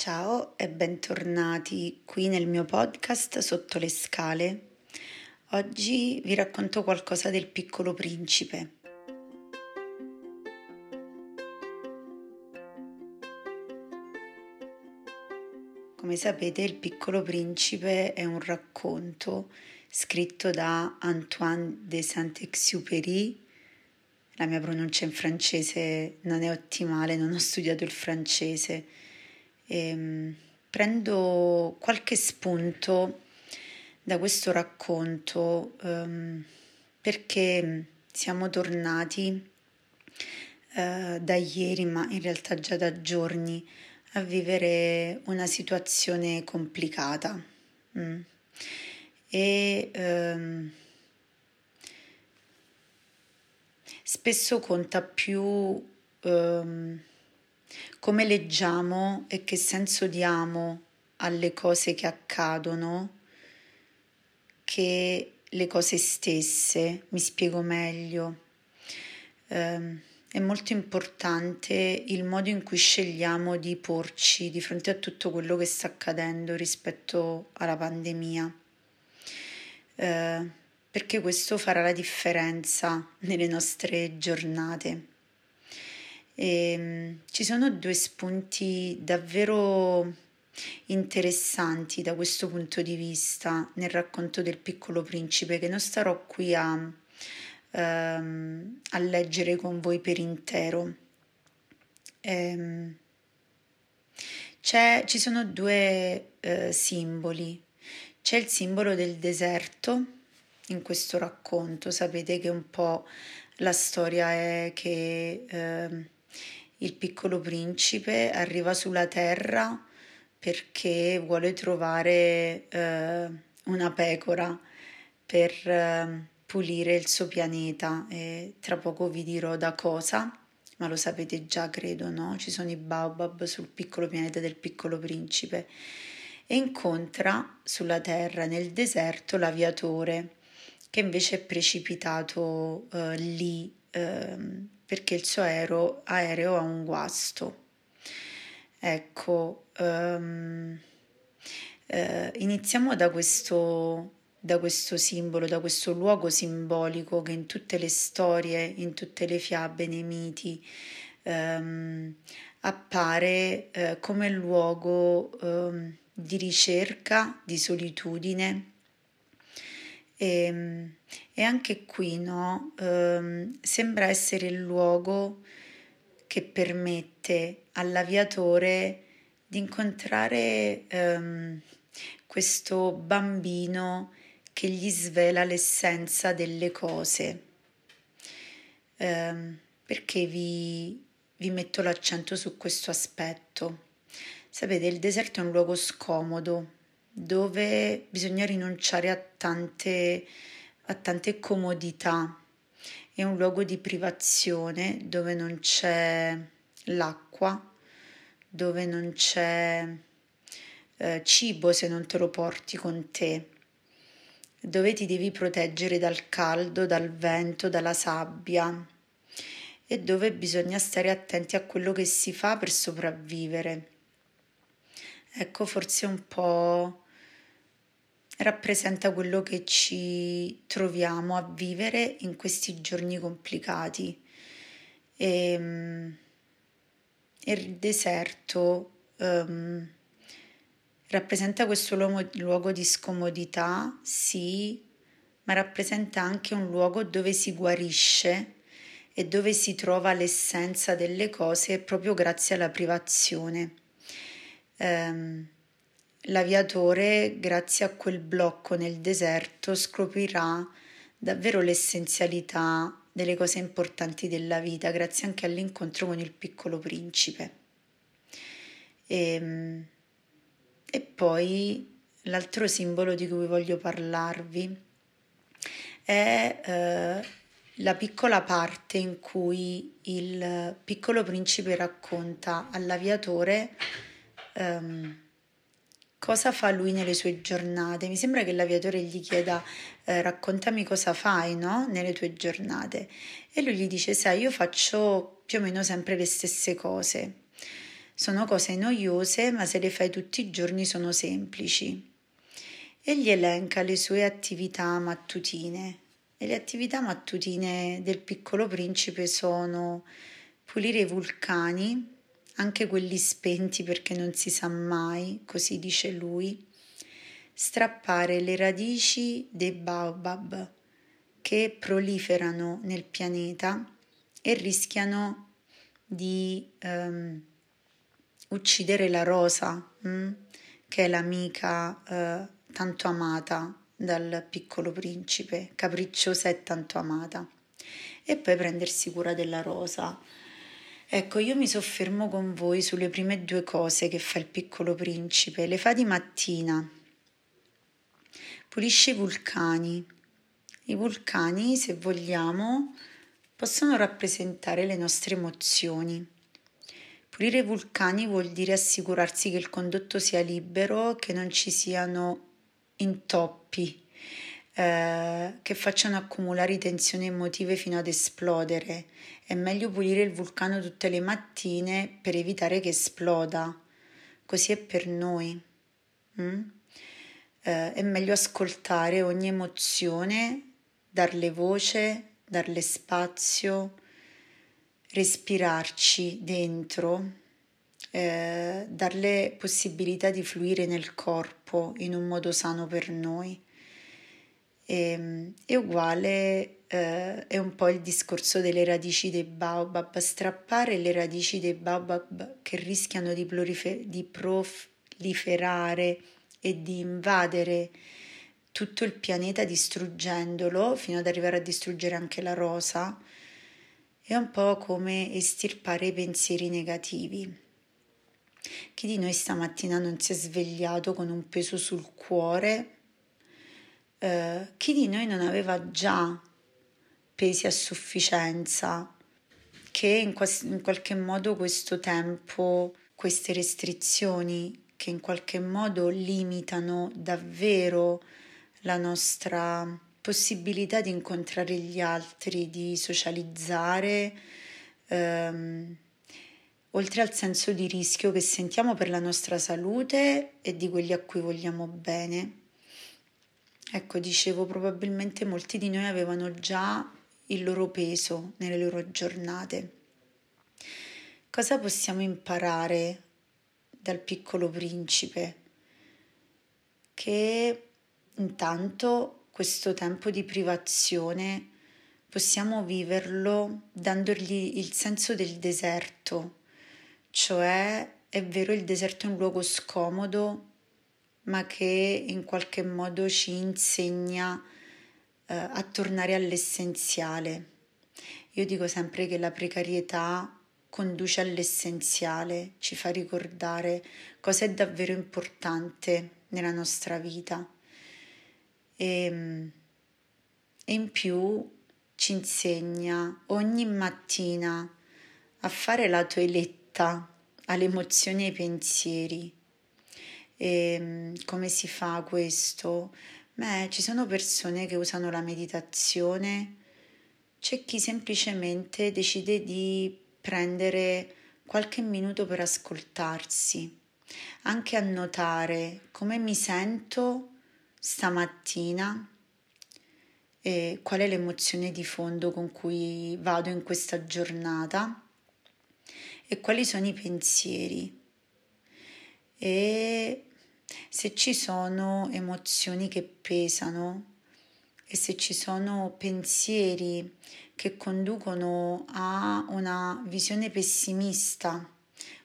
Ciao e bentornati qui nel mio podcast Sotto le scale. Oggi vi racconto qualcosa del piccolo principe. Come sapete, Il piccolo principe è un racconto scritto da Antoine de Saint-Exupéry. La mia pronuncia in francese non è ottimale, non ho studiato il francese ehm, prendo qualche spunto da questo racconto um, perché siamo tornati uh, da ieri, ma in realtà già da giorni, a vivere una situazione complicata. Mm. E um, spesso conta più um, come leggiamo e che senso diamo alle cose che accadono che le cose stesse. Mi spiego meglio. Eh, è molto importante il modo in cui scegliamo di porci di fronte a tutto quello che sta accadendo rispetto alla pandemia. Eh, perché questo farà la differenza nelle nostre giornate. E, ehm, ci sono due spunti davvero interessanti da questo punto di vista nel racconto del piccolo principe che non starò qui a, ehm, a leggere con voi per intero. Ehm, ci sono due eh, simboli. C'è il simbolo del deserto in questo racconto, sapete che un po' la storia è che eh, il piccolo principe arriva sulla terra perché vuole trovare eh, una pecora per eh, pulire il suo pianeta e tra poco vi dirò da cosa, ma lo sapete già credo, no? Ci sono i baobab sul piccolo pianeta del piccolo principe e incontra sulla terra nel deserto l'aviatore che invece è precipitato eh, lì ehm, perché il suo aereo, aereo ha un guasto. Ecco, um, eh, iniziamo da questo, da questo simbolo, da questo luogo simbolico che in tutte le storie, in tutte le fiabe, nei miti, um, appare uh, come luogo um, di ricerca, di solitudine, e, ehm, e anche qui no, um, sembra essere il luogo che permette all'aviatore di incontrare um, questo bambino che gli svela l'essenza delle cose. Um, perché vi, vi metto l'accento su questo aspetto? Sapete, il deserto è un luogo scomodo, dove bisogna rinunciare a tante, a tante comodità. È un luogo di privazione dove non c'è l'acqua, dove non c'è eh, cibo se non te lo porti con te, dove ti devi proteggere dal caldo, dal vento, dalla sabbia e dove bisogna stare attenti a quello che si fa per sopravvivere. Ecco, forse un po' rappresenta quello che ci troviamo a vivere in questi giorni complicati. E, ehm, il deserto um, rappresenta questo luogo, luogo di scomodità, sì, ma rappresenta anche un luogo dove si guarisce e dove si trova l'essenza delle cose proprio grazie alla privazione. Um, L'aviatore, grazie a quel blocco nel deserto, scoprirà davvero l'essenzialità delle cose importanti della vita, grazie anche all'incontro con il piccolo principe. E, ehm, e poi l'altro simbolo di cui voglio parlarvi è eh, la piccola parte in cui il piccolo principe racconta all'aviatore ehm, cosa fa lui nelle sue giornate. Mi sembra che l'aviatore gli chieda eh, raccontami cosa fai no? nelle tue giornate e lui gli dice sai io faccio più o meno sempre le stesse cose. sono cose noiose, ma se le fai tutti i giorni sono semplici. E gli elenca le sue attività mattutine. E le attività mattutine del piccolo principe sono pulire i vulcani, anche quelli spenti perché non si sa mai, così dice lui, strappare le radici dei baobab che proliferano nel pianeta e rischiano di um, uccidere la rosa, mm? che è l'amica uh, tanto amata dal piccolo principe, capricciosa e tanto amata, e poi prendersi cura della rosa. Ecco, io mi soffermo con voi sulle prime due cose che fa il piccolo principe. Le fa di mattina, pulisce i vulcani. I vulcani, se vogliamo, possono rappresentare le nostre emozioni. Pulire i vulcani vuol dire assicurarsi che il condotto sia libero, che non ci siano intoppi eh, che facciano accumulare tensioni emotive fino ad esplodere. È meglio pulire il vulcano tutte le mattine per evitare che esploda. Così è per noi. Mm? Eh, è meglio ascoltare ogni emozione, darle voce, darle spazio, respirarci dentro, eh, darle possibilità di fluire nel corpo in un modo sano per noi. E, ehm, è uguale, eh, è un po' il discorso delle radici dei baobab, strappare le radici dei baobab che rischiano di, prolifer- di proliferare e di invadere tutto il pianeta distruggendolo fino ad arrivare a distruggere anche la rosa, è un po' come estirpare i pensieri negativi. Chi di noi stamattina non si è svegliato con un peso sul cuore? Eh, chi di noi non aveva già pesi a sufficienza? Che in, quas- in qualche modo questo tempo, queste restrizioni che in qualche modo limitano davvero la nostra possibilità di incontrare gli altri, di socializzare, ehm, oltre al senso di rischio che sentiamo per la nostra salute e di quelli a cui vogliamo bene. Ecco, dicevo, probabilmente molti di noi avevano già il loro peso nelle loro giornate. Cosa possiamo imparare dal piccolo principe? Che intanto questo tempo di privazione possiamo viverlo dandogli il senso del deserto, cioè è vero il deserto è un luogo scomodo, ma che in qualche modo ci insegna eh, a tornare all'essenziale. Io dico sempre che la precarietà conduce all'essenziale, ci fa ricordare cosa è davvero importante nella nostra vita e, ehm, e in più ci insegna ogni mattina a fare la toeletta alle emozioni e ai pensieri e ehm, come si fa questo? Beh, ci sono persone che usano la meditazione, c'è chi semplicemente decide di prendere qualche minuto per ascoltarsi, anche a notare come mi sento stamattina e qual è l'emozione di fondo con cui vado in questa giornata e quali sono i pensieri. E se ci sono emozioni che pesano e se ci sono pensieri che conducono a una visione pessimista,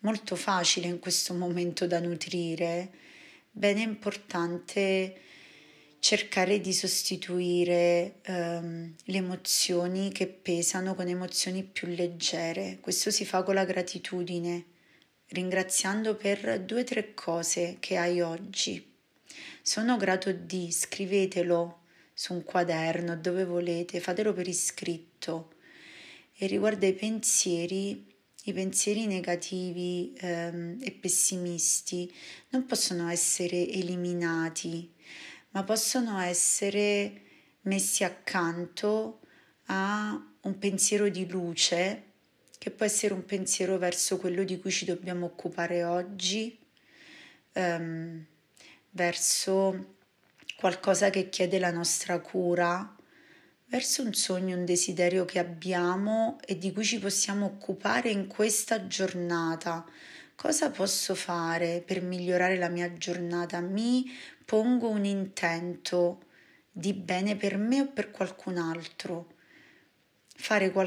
molto facile in questo momento da nutrire, bene è importante cercare di sostituire ehm, le emozioni che pesano con emozioni più leggere. Questo si fa con la gratitudine ringraziando per due o tre cose che hai oggi. Sono grato di, scrivetelo su un quaderno dove volete, fatelo per iscritto. E riguardo ai pensieri, i pensieri negativi ehm, e pessimisti non possono essere eliminati, ma possono essere messi accanto a un pensiero di luce che può essere un pensiero verso quello di cui ci dobbiamo occupare oggi, ehm, verso qualcosa che chiede la nostra cura, verso un sogno, un desiderio che abbiamo e di cui ci possiamo occupare in questa giornata. Cosa posso fare per migliorare la mia giornata? Mi pongo un intento di bene per me o per qualcun altro. Fare qualcosa